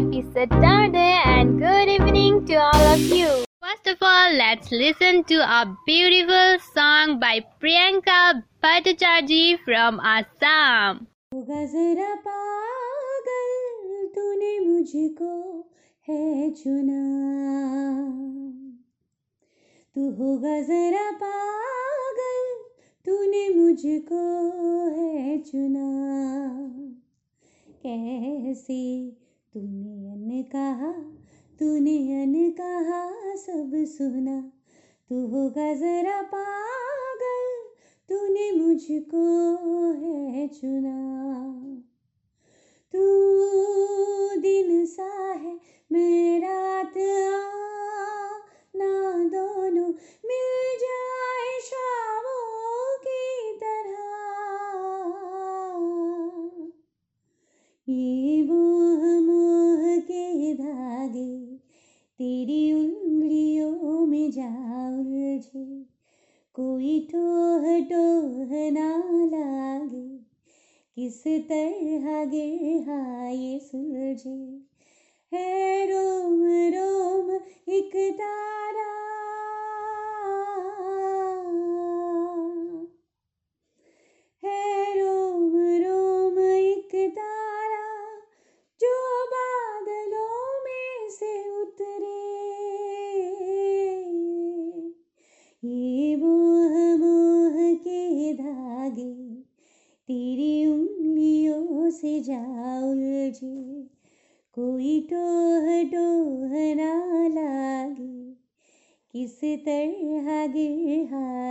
happy Saturday and good evening to all of you. First of all, let's listen to a beautiful song by Priyanka Bhattacharjee from Assam. होगा जरा पागल तूने मुझको है चुना तू होगा जरा पागल तूने मुझको है चुना कैसे तूने अन कहा, तूने अन कहा, सब सुना। तू होगा जरा पागल, तूने मुझको है चुना। तू दिन सा है, मैं रात ना दोनों मिल जाए शामों। किस तरह गिर ये सुलझे है रोम रोम एक तारा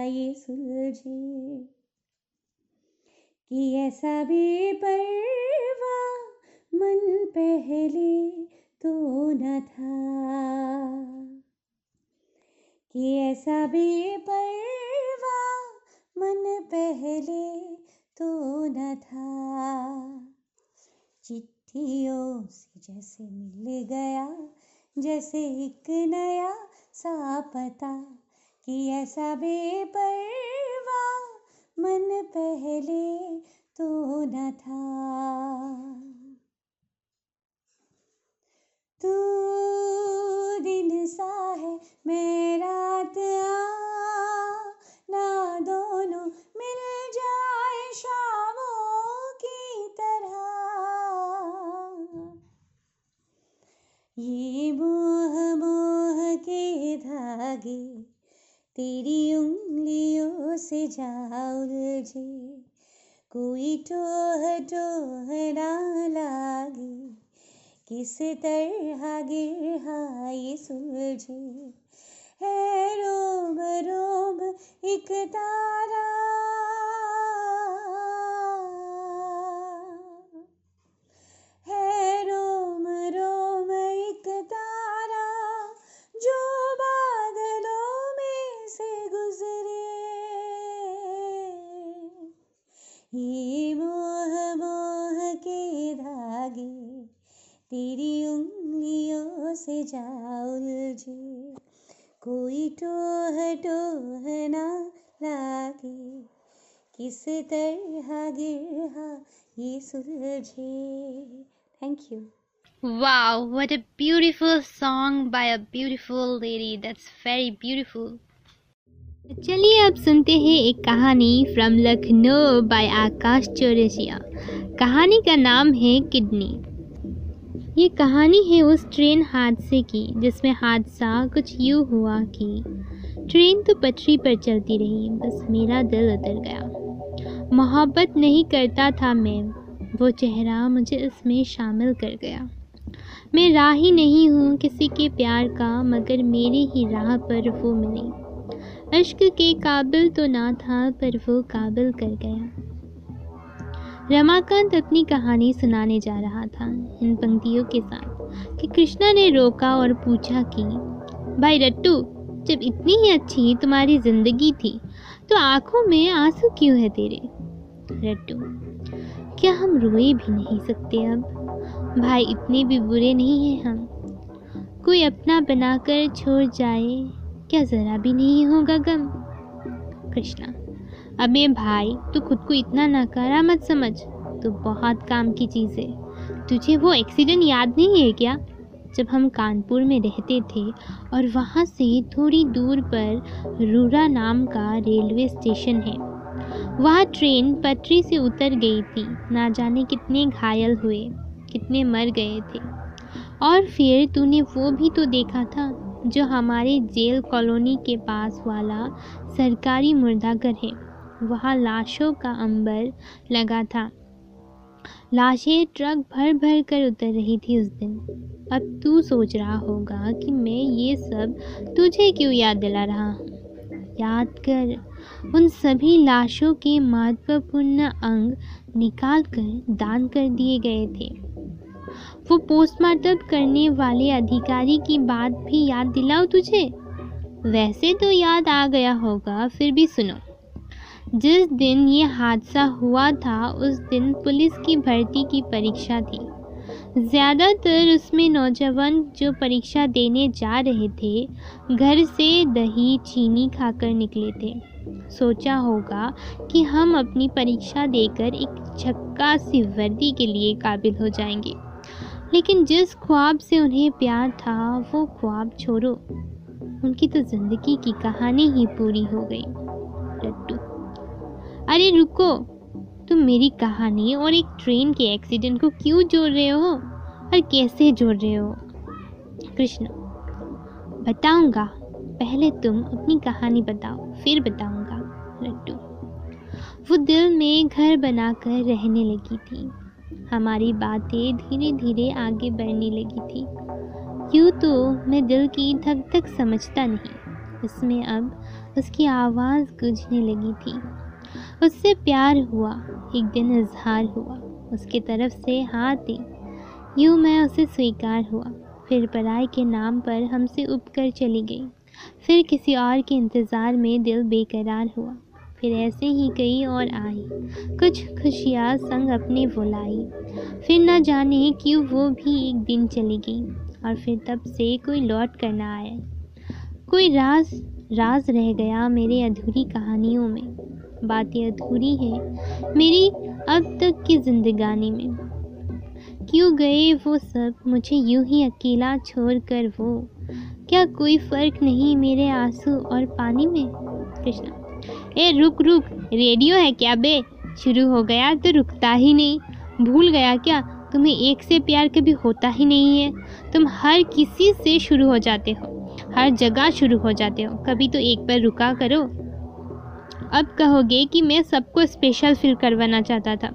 ये सुलझे। कि ऐसा बेपरवा मन पहले तो न था। कि ऐसा बेपरवा मन पहले तो न था। चिट्ठियों से जैसे मिल गया, जैसे एक नया सा पता कि ऐसा बेपरवा मन पहले तो न था। तू दिन सा है, मैं रात ना दोनों मिल जाए शामों की तरह। ये मोह मोह के धागे तेरी उंगलियों से जा उलझे कोई टोह टोह लागे, किस तरह गिर ये सुलझे। है रोम रोम एक तारा। तरह गिर ये सुलझे thank you Wow, what a beautiful song by a beautiful lady. That's very beautiful. चलिए अब सुनते हैं एक कहानी फ्रॉम लखनऊ बाय आकाश चौरसिया कहानी का नाम है किडनी ये कहानी है उस ट्रेन हादसे की जिसमें हादसा कुछ यूँ हुआ कि ट्रेन तो पटरी पर चलती रही बस मेरा दिल उतर गया मोहब्बत नहीं करता था मैं। वो चेहरा मुझे इसमें शामिल कर गया। मैं राही नहीं हूँ किसी के प्यार का, मगर मेरी ही राह पर वो मिली। अश्क के काबिल तो ना था, पर वो काबिल कर गया। रमाकांत अपनी कहानी सुनाने जा रहा था, इन पंक्तियों के साथ, कि कृष्णा ने रोका और पूछा कि, भाई रट्टू, जब इतनी ही अच्छी तुम्हारी ज़िंदगी थी तो आँखों में आँसू क्यों है तेरे? रट्टू क्या हम रोए भी नहीं सकते अब? भाई, इतने भी बुरे नहीं हैं हम। कोई अपना बनाकर छोड़ जाए, क्या ज़रा भी नहीं होगा गम? कृष्णा, अबे भाई, तू खुद को इतना नकारा मत समझ। तो बहुत काम की चीज़ है। तुझे वो एक्सीडेंट याद नहीं है क्या? जब हम कानपुर में रहते थे और वहाँ से थोड़ी दूर पर रूरा नाम का रेलवे स्टेशन है। वहाँ ट्रेन पटरी से उतर गई थी। ना जाने कितने घायल हुए, कितने मर गए थे। और फिर तूने वो भी तो देखा था, जो हमारे जेल कॉलोनी के पास वाला सरकारी मुर्दाघर है। वहाँ लाशों का अंबर लगा था। लाशें ट्रक भर भर कर उतर रही थी उस दिन। अब तू सोच रहा होगा कि मैं ये सब तुझे क्यों याद दिला रहा? याद कर उन सभी लाशों के महत्वपूर्ण अंग निकाल कर दान कर दिए गए थे। वो पोस्टमार्टम करने वाले अधिकारी की बात भी याद दिलाओ तुझे। वैसे तो याद आ गया होगा, फिर भी सुनो। जिस दिन ये हादसा हुआ था, उस दिन पुलिस की भर्ती की परीक्षा थी। ज़्यादातर उसमें नौजवान जो परीक्षा देने जा रहे थे, घर से दही, चीनी खाकर निकले थे। सोचा होगा कि हम अपनी परीक्षा देकर एक छक्का सी वर्दी के लिए काबिल हो जाएँगे। लेकिन जिस ख्वाब से उन्हें प्यार था, वो ख्वाब छोड़ो। उनकी तो ज़िंदगी की कहानी ही पूरी हो गई। लड्डू। अरे रुको! तुम मेरी कहानी और एक ट्रेन के एक्सीडेंट को क्यों जोड़ रहे हो? और कैसे जोड़ रहे हो? कृष्ण, बताऊँगा। पहले तुम अपनी कहानी बताओ, फिर बताऊँगा, लड्डू। वो दिल में घर बनाकर रहने लगी थी। हमारी बातें धीरे धीरे आगे बढ़ने लगी थी। यूँ तो मैं दिल की धक धक समझता नहीं। इसमें अब उसकी आवाज़ गूंजने लगी थी। उससे प्यार हुआ, एक दिन इजहार हुआ, उसके तरफ़ से हाथ दी। यूँ मैं उसे स्वीकार हुआ, फिर पढ़ाई के नाम पर हमसे उब कर चली गई। फिर किसी और के इंतज़ार में दिल बेकरार हुआ, फिर ऐसे ही कई और आई। कुछ खुशियाँ संग अपने बुलाई। फिर न जाने क्यों वो भी एक दिन चली गई, और फिर तब से कोई लौट कर ना आया। कोई राज राज रह गया मेरे अधूरी कहानियों में। बातें अधूरी हैं मेरी अब तक की जिंदगानी में। क्यों गए वो सब? मुझे यूँ ही अकेला छोड़कर वो। क्या कोई फ़र्क नहीं मेरे आँसू और पानी में? कृष्णा, ए, रुक रुक, रेडियो है क्या बे? शुरू हो गया तो रुकता ही नहीं। भूल गया क्या? तुम्हें एक से प्यार कभी होता ही नहीं है। तुम हर किसी से शुरू हो जाते हो, हर जगह शुरू हो जाते हो। कभी तो एक पर रुका करो। अब कहोगे कि मैं सबको स्पेशल फील करवाना चाहता था,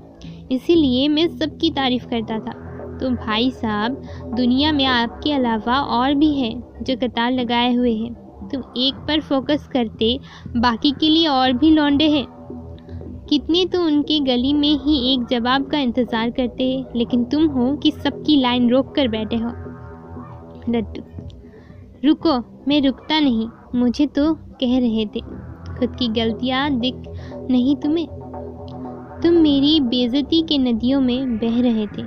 इसीलिए मैं सबकी तारीफ़ करता था। तो भाई साहब, दुनिया में आपके अलावा और भी हैं जो कतार लगाए हुए हैं। तुम एक पर फोकस करते, बाकी के लिए और भी लौंडे हैं। कितने तो उनके गली में ही एक जवाब का इंतज़ार करते हैं, लेकिन तुम हो कि सबकी लाइन रोक कर बैठे हो। लड्डू। रुको, मैं रुकता नहीं, मुझे तो कह रहे थे। खुद की गलतियाँ दिख नहीं तुम्हें। तुम मेरी बेजती के नदियों में बह रहे थे।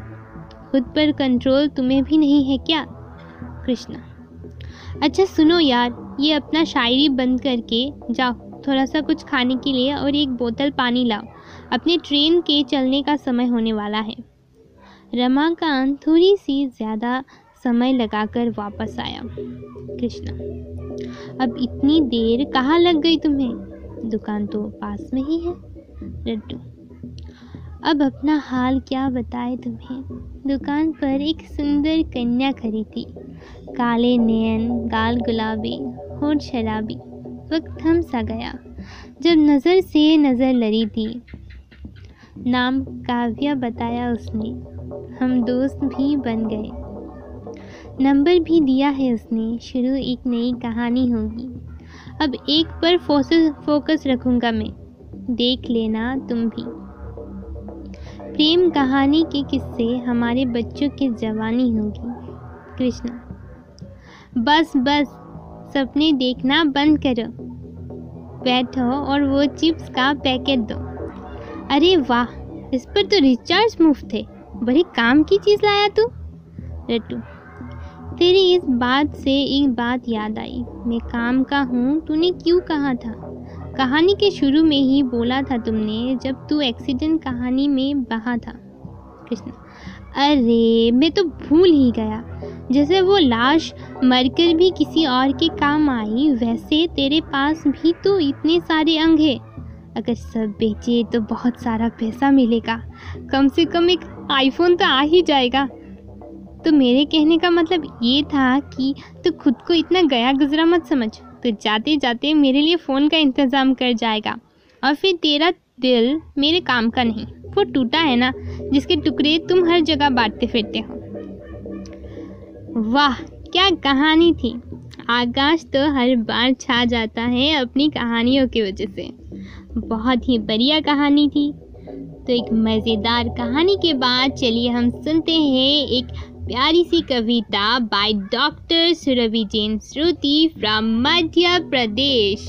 खुद पर कंट्रोल तुम्हें भी नहीं है क्या? कृष्णा। अच्छा सुनो यार, ये अपना शायरी बंद करके जाओ। थोड़ा सा कुछ खाने के लिए और एक बोतल पानी लाओ। अपने ट्रेन के चलने का समय होने वाला है। रमाकांत थोड़ी सी ज़्यादा समय लगाकर वापस आया। कृष्णा, अब इतनी देर कहाँ लग गई तुम्हें? दुकान तो पास में ही है। लड्डू, अब अपना हाल क्या बताए तुम्हें? दुकान पर एक सुंदर कन्या खड़ी थी। काले नयन, गाल गुलाबी, होठ शराबी, वक्त थम सा गया। जब नज़र से नज़र लड़ी थी, नाम काव्या बताया उसने। हम दोस्त भी बन गए। नंबर भी दिया है उसने। शुरू एक नई कहानी होगी। अब एक पर फोकस रखूँगा मैं। देख लेना तुम भी। प्रेम कहानी के किस्से हमारे बच्चों की जवानी होगी। कृष्णा, बस बस, सपने देखना बंद करो। बैठो और वो चिप्स का पैकेट दो। अरे वाह, इस पर तो रिचार्ज मुफ़्त है। बड़ी काम की चीज़ लाया तू। रट्टू तेरी इस बात से एक बात याद आई। मैं काम का हूँ, तूने क्यों कहा था? कहानी के शुरू में ही बोला था तुमने, जब तू एक्सीडेंट कहानी में बहा था। कृष्णा, अरे, मैं तो भूल ही गया। जैसे वो लाश मरकर भी किसी और के काम आई, वैसे तेरे पास भी तो इतने सारे अंग हैं। अगर सब बेचे तो बहुत सारा पैसा मिलेगा। कम से कम एक आईफोन तो आ ही जाएगा। तो मेरे कहने का मतलब ये था कि तू तो खुद को इतना गया गुजरा मत समझ। तो जाते जाते मेरे लिए फ़ोन का इंतज़ाम कर जाएगा। और फिर तेरा दिल मेरे काम का नहीं, वो टूटा है ना, जिसके टुकड़े तुम हर जगह बांटते फिरते हो। वाह, क्या कहानी थी। आकाश तो हर बार छा जाता है अपनी कहानियों की वजह से। बहुत ही बढ़िया कहानी थी। तो एक मज़ेदार कहानी के बाद चलिए हम सुनते हैं एक प्यारी सी कविता by doctor Surabhi Jain Shruti from Madhya Pradesh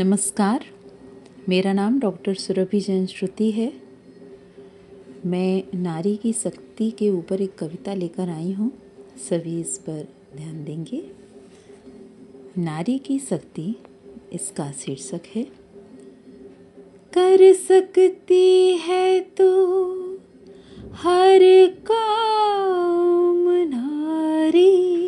नमस्कार, मेरा नाम डॉक्टर सुरभि जैन श्रुति है। मैं नारी की शक्ति के ऊपर एक कविता लेकर आई हूँ। सभी इस पर ध्यान देंगे। नारी की शक्ति इसका शीर्षक है। कर सकती है तो। हर काम नारी।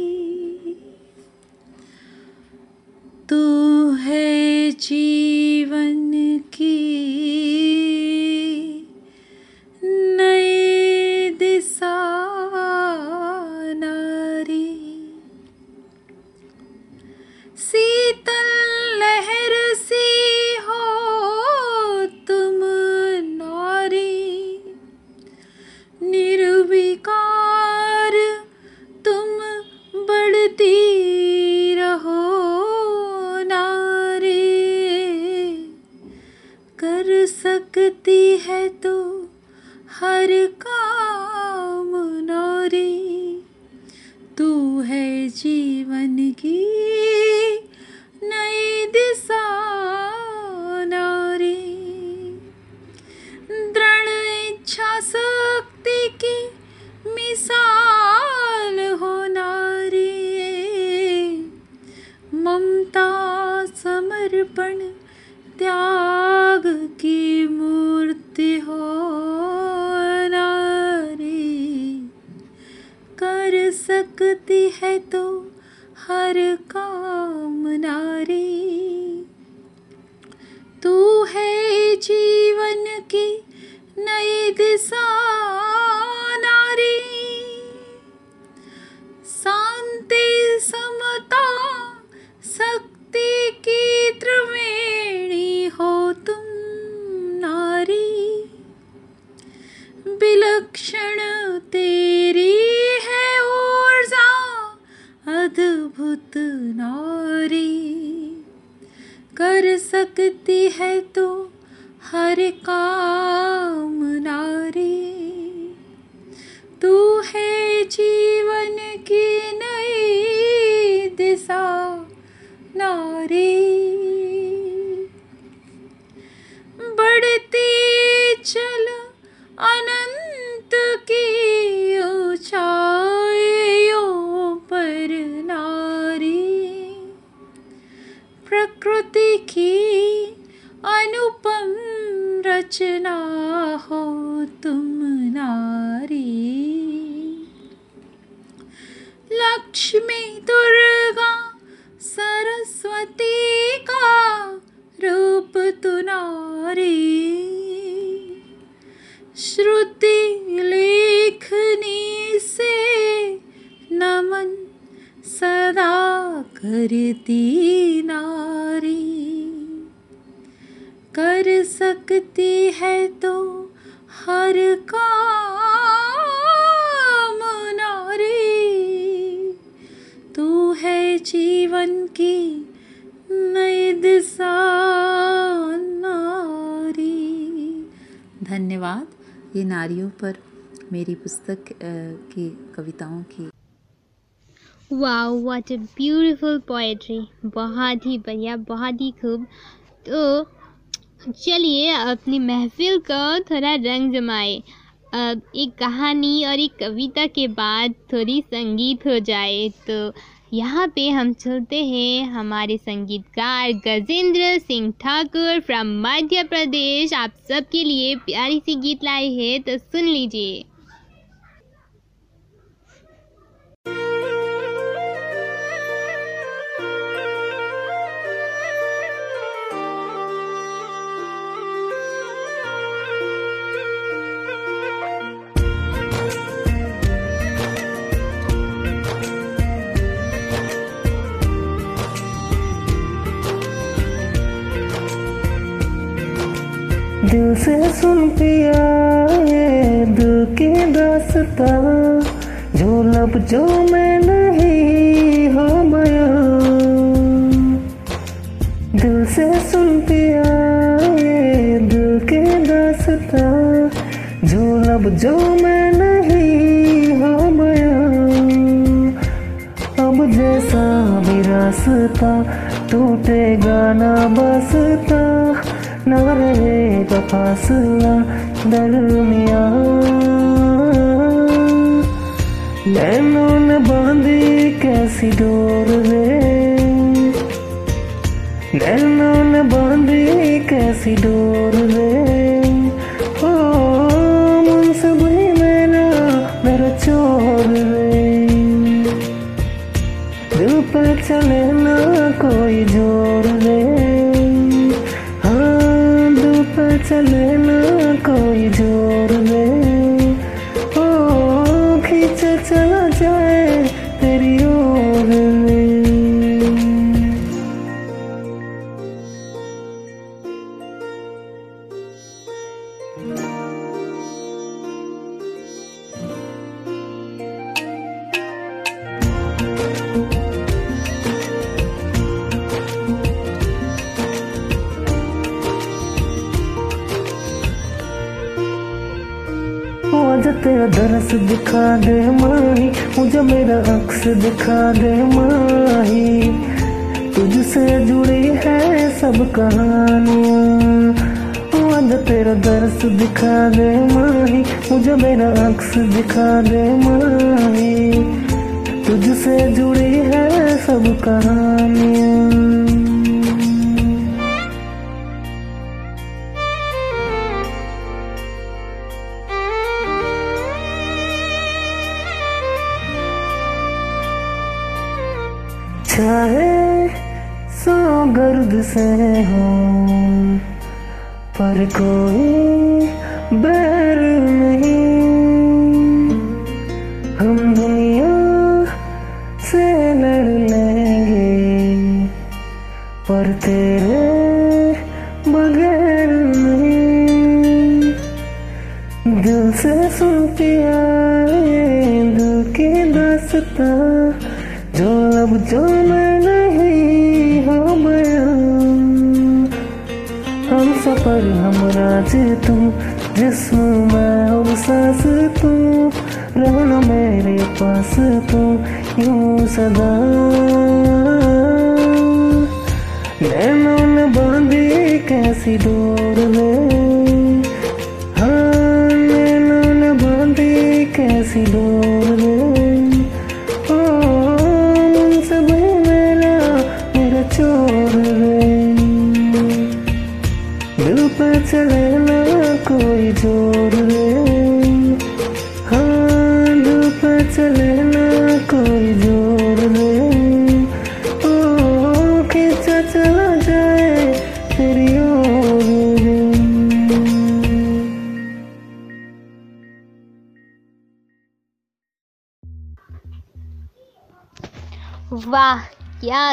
तू है जीवन की पुस्तक की, कविताओं की। Wow what a beautiful poetry बहुत ही बढ़िया, बहुत ही खूब। तो चलिए, अपनी महफिल को थोड़ा रंग जमाए। अब एक कहानी और एक कविता के बाद थोड़ी संगीत हो जाए। तो यहाँ पे हम चलते हैं हमारे संगीतकार गजेंद्र सिंह ठाकुर फ्रॉम मध्य प्रदेश। आप सबके लिए प्यारी सी गीत लाए हैं तो सुन लीजिए। से सुन पिया ये दिल की दासता जो लब जो मैं नहीं हो गया दिल से सुन पिया दिल की दासता जो लब जो मैं नहीं हो गया अब जैसा भी रास्ता टूटेगा ना बसता। न रहेगा फासला दरमिया नैनों ने बांधी कैसी डोर रे नैनों ने बांधी कैसी डोर रे ओ मुंसब ही मेरा मेरा चोर रे दिल पे चले तेरा दरस दिखा दे माही, मुझे मेरा अक्स दिखा दे माही। तुझसे जुड़ी है सब कहानियाँ। आज तेरा दरस दिखा दे माही, मुझे मेरा अक्स दिखा दे माही। तुझसे जुड़ी है सब कहानियाँ। चाहे सौ गर्द से हो। पर कोई बैर नहीं। हम दुनिया से लड़ लेंगे, पर तेरे सांस तू रहना मेरे पास तू यूँ सदा? नैनों ने बांधी कैसी डोर में हाँ नैनों ने बांधी कैसी डोर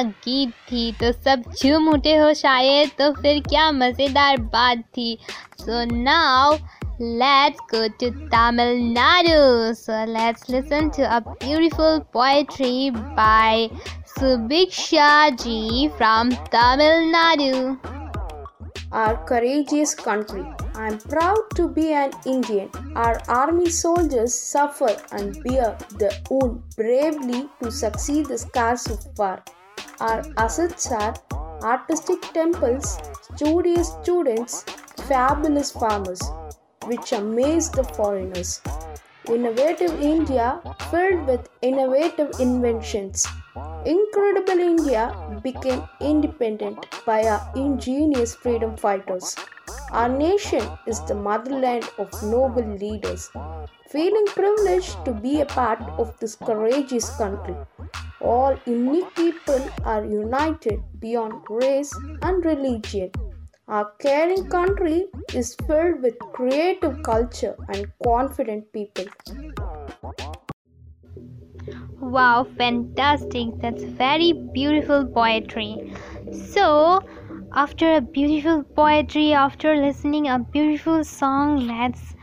गीत थी तो सब झूम उठे हो शायद तो फिर क्या मज़ेदार बात थी so now let's go to Tamil Nadu. So let's listen to a beautiful poetry by Subiksha ji from Tamil Nadu. our courageous country. Am proud to be an Indian. Our army soldiers suffer and bear the wound bravely to succeed the scars of war. Our assets are artistic temples, studious students, fabulous farmers, which amaze the foreigners. Innovative India filled with innovative inventions. incredible India became independent by our ingenious freedom fighters. Our nation is the motherland of noble leaders. Feeling privileged to be a part of this courageous country, all unique people are united beyond race and religion. Our caring country is filled with creative culture and confident people. Wow, fantastic! That's very beautiful poetry. So, after a beautiful poetry, after listening a beautiful song, let's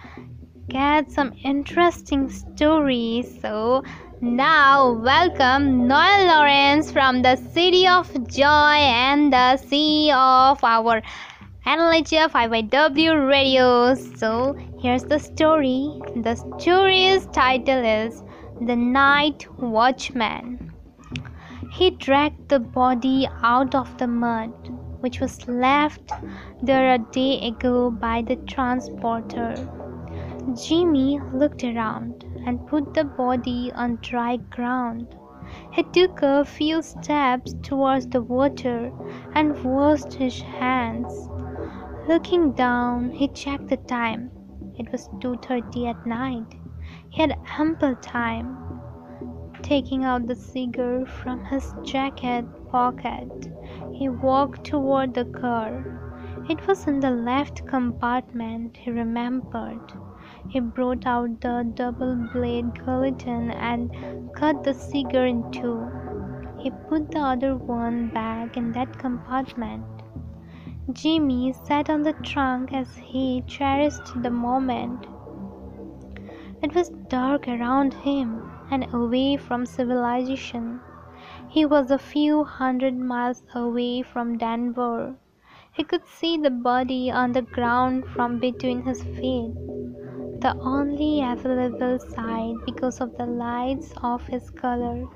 get some interesting stories. So, now welcome Noel Lawrence from the City of Joy and the sea of our NLHF IYW radio. So, here's the story. The story's title is the night watchman. He dragged the body out of the mud, which was left there a day ago by the transporter. Jimmy looked around and put the body on dry ground. He took a few steps towards the water and washed his hands. Looking down, he checked the time. It was 2:30 at night. He had ample time. Taking out the cigar from his jacket pocket, he walked toward the car. It was in the left compartment, he remembered. He brought out the double blade guillotine and cut the cigar in two. He put the other one back in that compartment. Jimmy sat on the trunk as he cherished the moment. It was dark around him and away from civilization. He was a few hundred miles away from Denver. He could see the body on the ground from between his feet, the only available sight because of the lights of his color.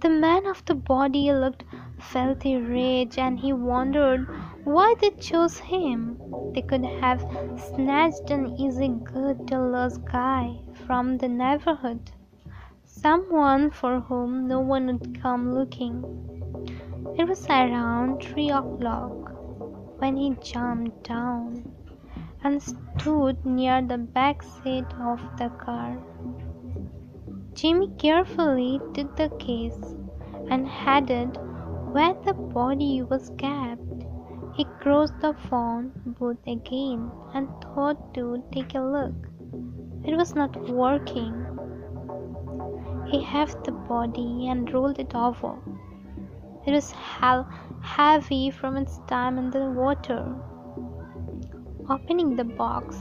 The man of the body looked filthy rich and he wondered why they chose him. They could have snatched an easy good Dulles guy from the neighborhood, someone for whom no one would come looking. It was around three o'clock when he jumped down and stood near the back seat of the car. Jimmy carefully took the case and headed where the body was kept. He crossed the phone booth again and thought to take a look. It was not working. He heaved the body and rolled it over. It was heavy from its time in the water. Opening the box,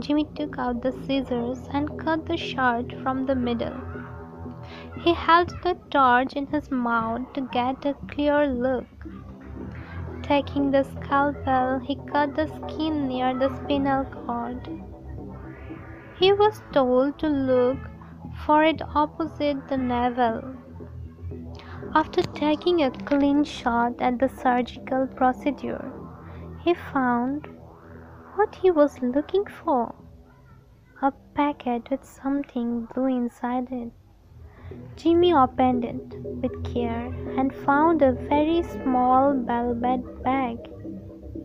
Jimmy took out the scissors and cut the shirt from the middle. He held the torch in his mouth to get a clear look. Taking the scalpel, he cut the skin near the spinal cord. He was told to look for it opposite the navel. After taking a clean shot at the surgical procedure, he found what he was looking for a packet with something blue inside it. Jimmy opened it with care and found a very small velvet bag.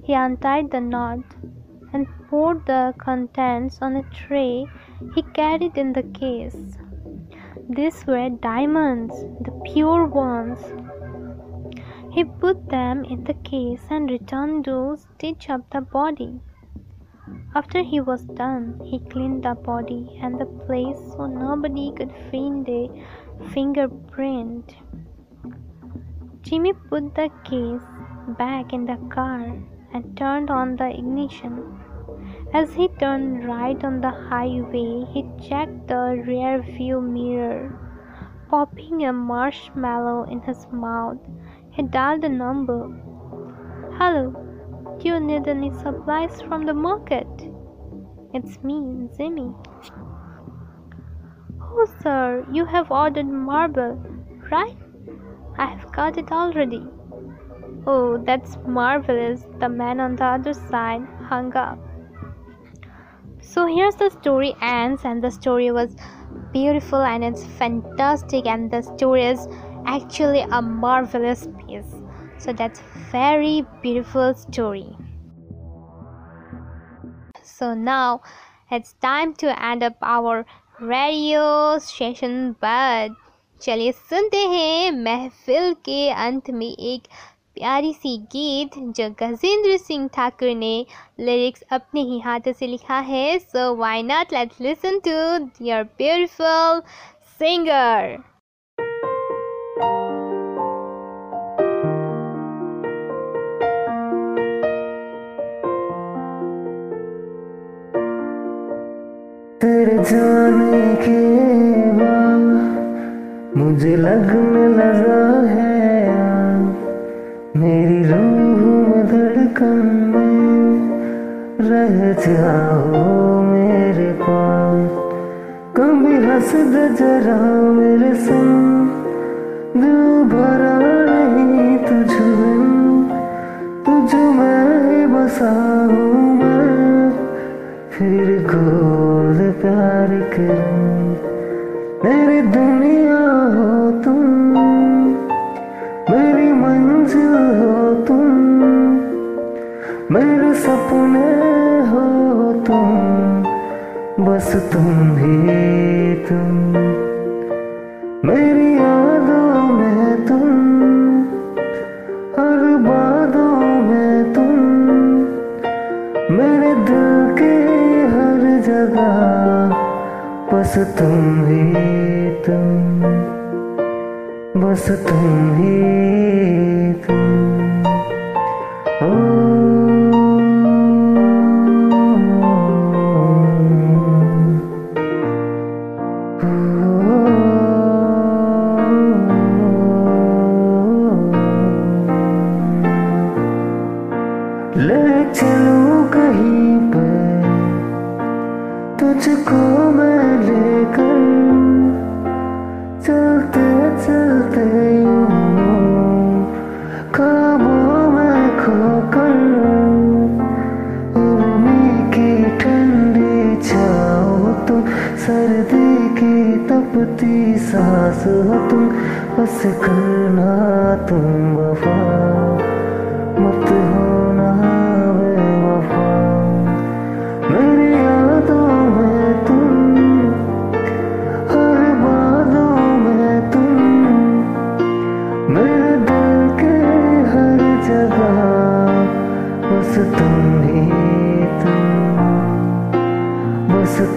He untied the knot and poured the contents on a tray he carried in the case. These were diamonds, the pure ones. He put them in the case and returned to stitch up the body. After he was done, he cleaned the body and the place so nobody could find a fingerprint. Jimmy put the case back in the car and turned on the ignition. As he turned right on the highway, he checked the rear view mirror. Popping a marshmallow in his mouth, he dialed a number. Hello, do you need any supplies from the market? It's me, Jimmy. Oh, sir, you have ordered marble, right? I have got it already. Oh, that's marvelous. The man on the other side hung up So here's the story ends, and the story was beautiful and it's fantastic and the story is actually a marvelous piece so that's very beautiful story so now it's time to end up our radio session but चलिए सुनते हैं महफिल के अंत में एक प्यारी सी गीत जो गजेंद्र सिंह ठाकुर ने लिरिक्स अपने ही हाथों से लिखा है। So why not let's listen to your beautiful singer तेरे जाने के बाद मुझे लगने लगा धड़कन में रह जाओ मेरे पास। कभी हंस दे जरा मेरे संग।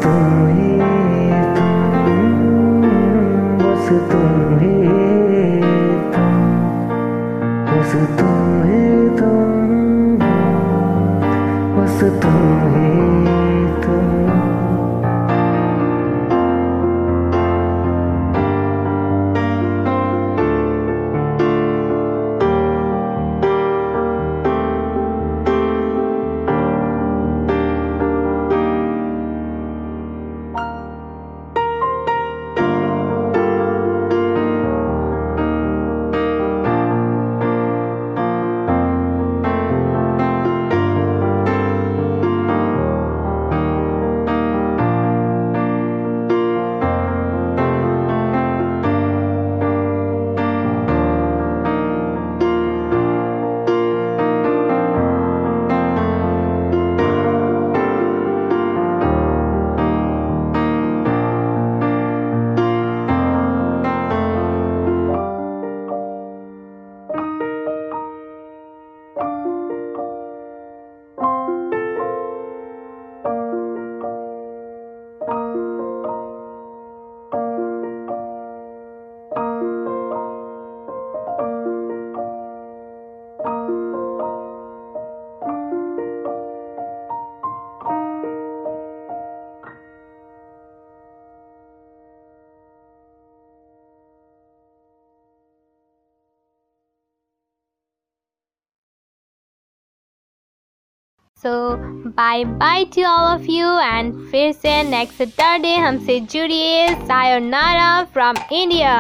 तुम ही bye bye to all of you and फिर से नेक्स्ट सैटरडे हमसे जुड़िए सायोनारा फ्रॉम इंडिया